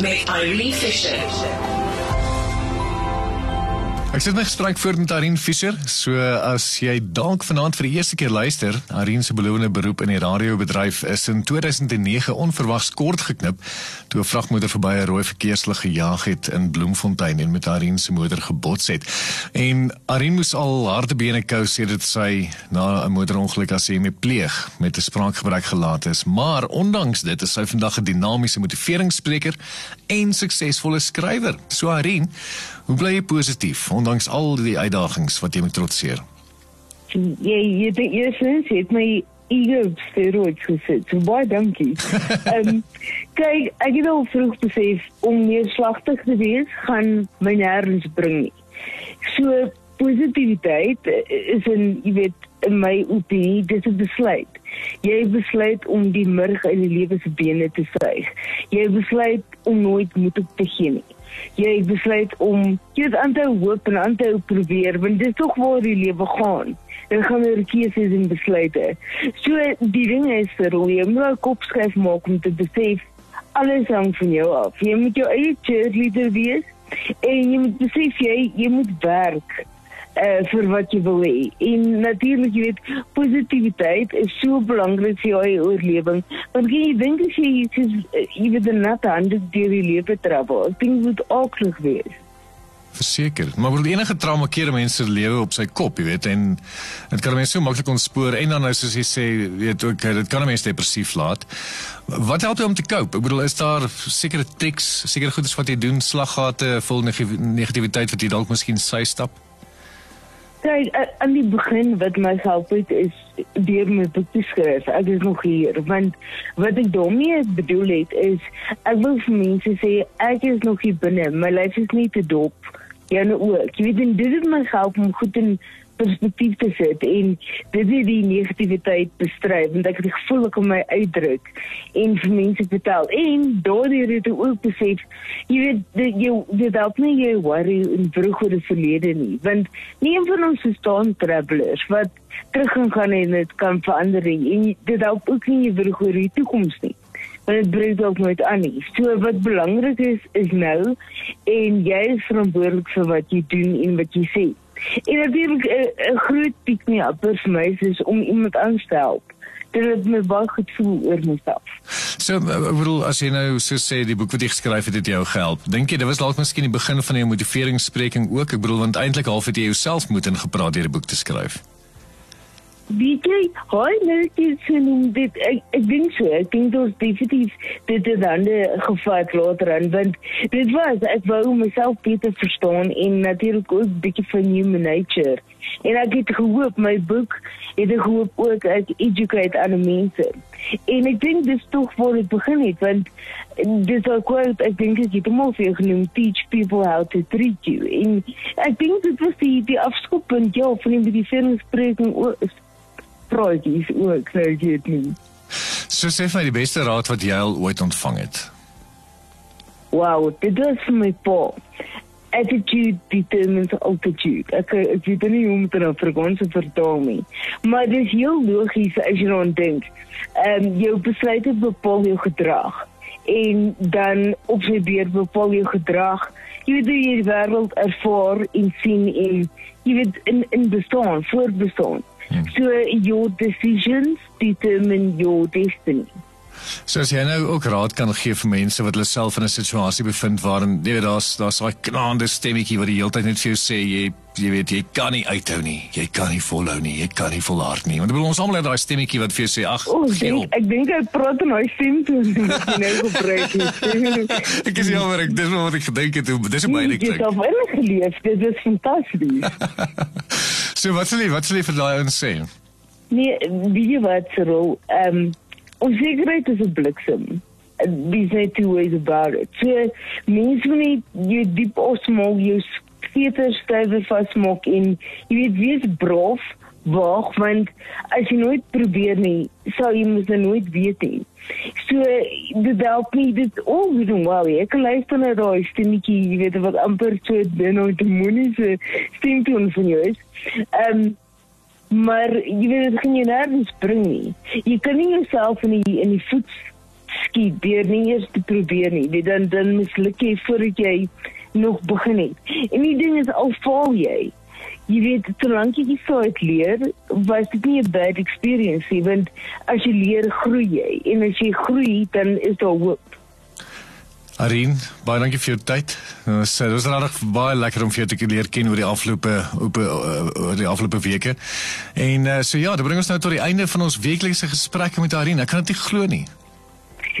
met Irene Fisher. Ek sit my gesprek voort met Arin Fischer. So as jy dalk vanaand vir die eerste keer luister, Arin se belovende beroep in die radiobedryf is in 2009 onverwags kort geknip toe 'n vragmotor verby 'n rooi verkeerslig gejaag het in Bloemfontein en met Arin se motor gebots het. En Arin moes al harde bene kou sedert sy na 'n motorongeluk as sy mee pleeg met 'n spraakgebrek gelaat is. Maar ondanks dit is sy vandag 'n dinamiese motiveringsspreker en suksesvolle skrywer. So Arin, hoe bly jy positief? Ondanks al die uitdagings wat jy moet trotseer? Ja, jy jy jy sê dit my ego steroids gesit. So baie dankie. Ehm um, kyk, ek het al vroeg besef om neerslagtig te wees gaan my nêrens bring nie. So positiwiteit is 'n jy weet in my opinie dis 'n besluit. Jy besluit om die murg in die lewe se bene te suig. Jy besluit om nooit moed op te gee nie jy besluit om jy aan te hoop en aan te probeer want dit is tog waar die lewe gaan. Dan gaan jy keuses en besluite. So die ding is vir jy moet jou kop skryf maak om te besef alles hang van jou af. Jy moet jou eie cheerleader wees en jy moet besef jy moet werk uh, vir wat jy wil hê. En natuurlik jy weet positiwiteit is so belangrik vir jou oorlewing. Want jy dink as jy is uh, jy weet net aan dit deur die lewe travel. Dink moet aaklig wees. Verseker, maar word enige trauma keer mense se lewe op sy kop, jy weet, en dit kan mense so maklik ontspoor en dan nou soos jy sê, weet ook dit kan mense depressief laat. Wat help jy om te cope? Ek bedoel, is daar sekere tricks, sekere goedes wat jy doen, slaggate, vol negativiteit wat jy dalk miskien sy stap? Kyk, aan die begin wat my help het is deur my boek te skryf. Ek is nog hier want wat ek daarmee bedoel het is ek wil vir mense sê ek is nog hier binne. My lyf is nie te dop. Ja, nou ook. Jy weet dit het my help om goed in perspektief te sit en dit is die negativiteit bestry want ek het die gevoel ek kan my uitdruk en vir mense vertel en daardeur het ek ook besef jy weet dit jy dit help nie jy worry en vroeg oor die verlede nie want nie een van ons staan travelers wat terug gaan gaan en dit kan verander en dit help ook nie jy vroeg oor die toekoms nie want dit bring ook nooit aan nie. So wat belangrik is is nou en jy is verantwoordelik vir wat jy doen en wat jy sê. En natuurlik eh, 'n groot piek nie op vir my is om iemand aan te help. Dit het my baie goed voel oor myself. So, eh, ek bedoel as jy nou so sê die boek wat jy geskryf het het jou gehelp. Dink jy dit was dalk miskien die begin van jou motiveringsspreking ook? Ek bedoel want eintlik half het jy jouself moet ingepraat deur die boek te skryf. Hoor net iets en dit ek, ek dink so ek dink is definitief dit het dan gevat later aan want dit was ek wou myself beter verstaan en natuurlik ook bietjie van human nature. En ek het gehoop my boek het ek gehoop ook ek educate aan mense. En ek dink dis tog waar dit begin het want dis ook wat ek dink is dit moet vir genoem teach people how to treat you. En ek dink dit was die die afskoppunt ja van die verenspreking praatjies ook, sê ek dit nie. So sê vir my die beste raad wat jy al ooit ontvang het. Wow, dit is my pa. Attitude determines altitude. Ek ek weet nie hoe om dit in Afrikaans te vertaal nie. Maar dit is heel logies as jy dan dink. Ehm um, jou besluite bepaal jou gedrag en dan op sy beurt bepaal jou gedrag. Jy weet jy die wêreld ervaar en sien en jy weet in in bestaan, voortbestaan. Hmm. So your decisions determine your destiny. So as jy nou ook raad kan gee vir mense wat hulle self in 'n situasie bevind waarin jy weet daar's daar's daai knaande stemmetjie wat die hele tyd net vir jou sê jy jy weet jy kan nie uithou nie, jy kan nie volhou nie, jy kan nie volhard nie. Want ek bedoel ons almal het daai stemmetjie wat vir jou sê ag, ek dink ek praat in daai stem toe nou gebruik het. ek is jammer ek dis wat ek gedink het, dis hoe baie ek dink. Ek het al geleef, dit is fantasties. So wat sê jy wat sê jy vir daai ouens sê? Nee, wie wat sê, ehm onsekerheid is 'n bliksem. These are two ways about it. So, mens moet nie jy diep osmol jou skieter stywe vasmaak en jy weet wie is braaf waag want as jy nooit probeer nie sal jy mos nooit weet nie so dit help nie dit al oh, doen wel ek luister na daai stemmetjie jy weet wat amper so binne die demoniese stem toe van jou is ehm um, maar jy weet dit gaan jy nergens bring nie jy kan nie jouself in die in die voet skiet deur nie eers te probeer nie. Weet dan dan misluk jy voordat jy nog begin het. En die ding is al val jy. Jy weet, solank jy die soort leer, was dit nie 'n bad experience nie, want as jy leer, groei jy. En as jy groei, dan is daar hoop. Arin, baie dankie vir jou tyd. Ons dit was regtig baie lekker om vir jou te leer ken oor die afgelope op oor die afgelope weke. En uh, so ja, dit bring ons nou tot die einde van ons weeklikse gesprekke met Arin. Ek kan dit nie glo nie.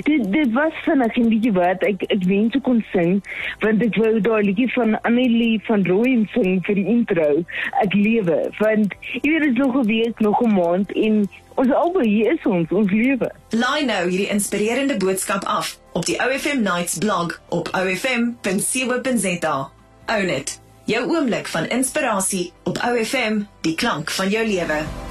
Dit dit was vinnig en bietjie wat ek ek wens ek kon sing want ek wou daai liedjie van Annelie van Rooyen sing vir die intro. Ek lewe want jy weet dit is nog 'n week, nog 'n maand en ons albei hier is ons, ons lewe. Laai nou hierdie inspirerende boodskap af op die OFM Nights blog op ofm.co.za. Own it. Jou oomblik van inspirasie op OFM, die klank van jou lewe.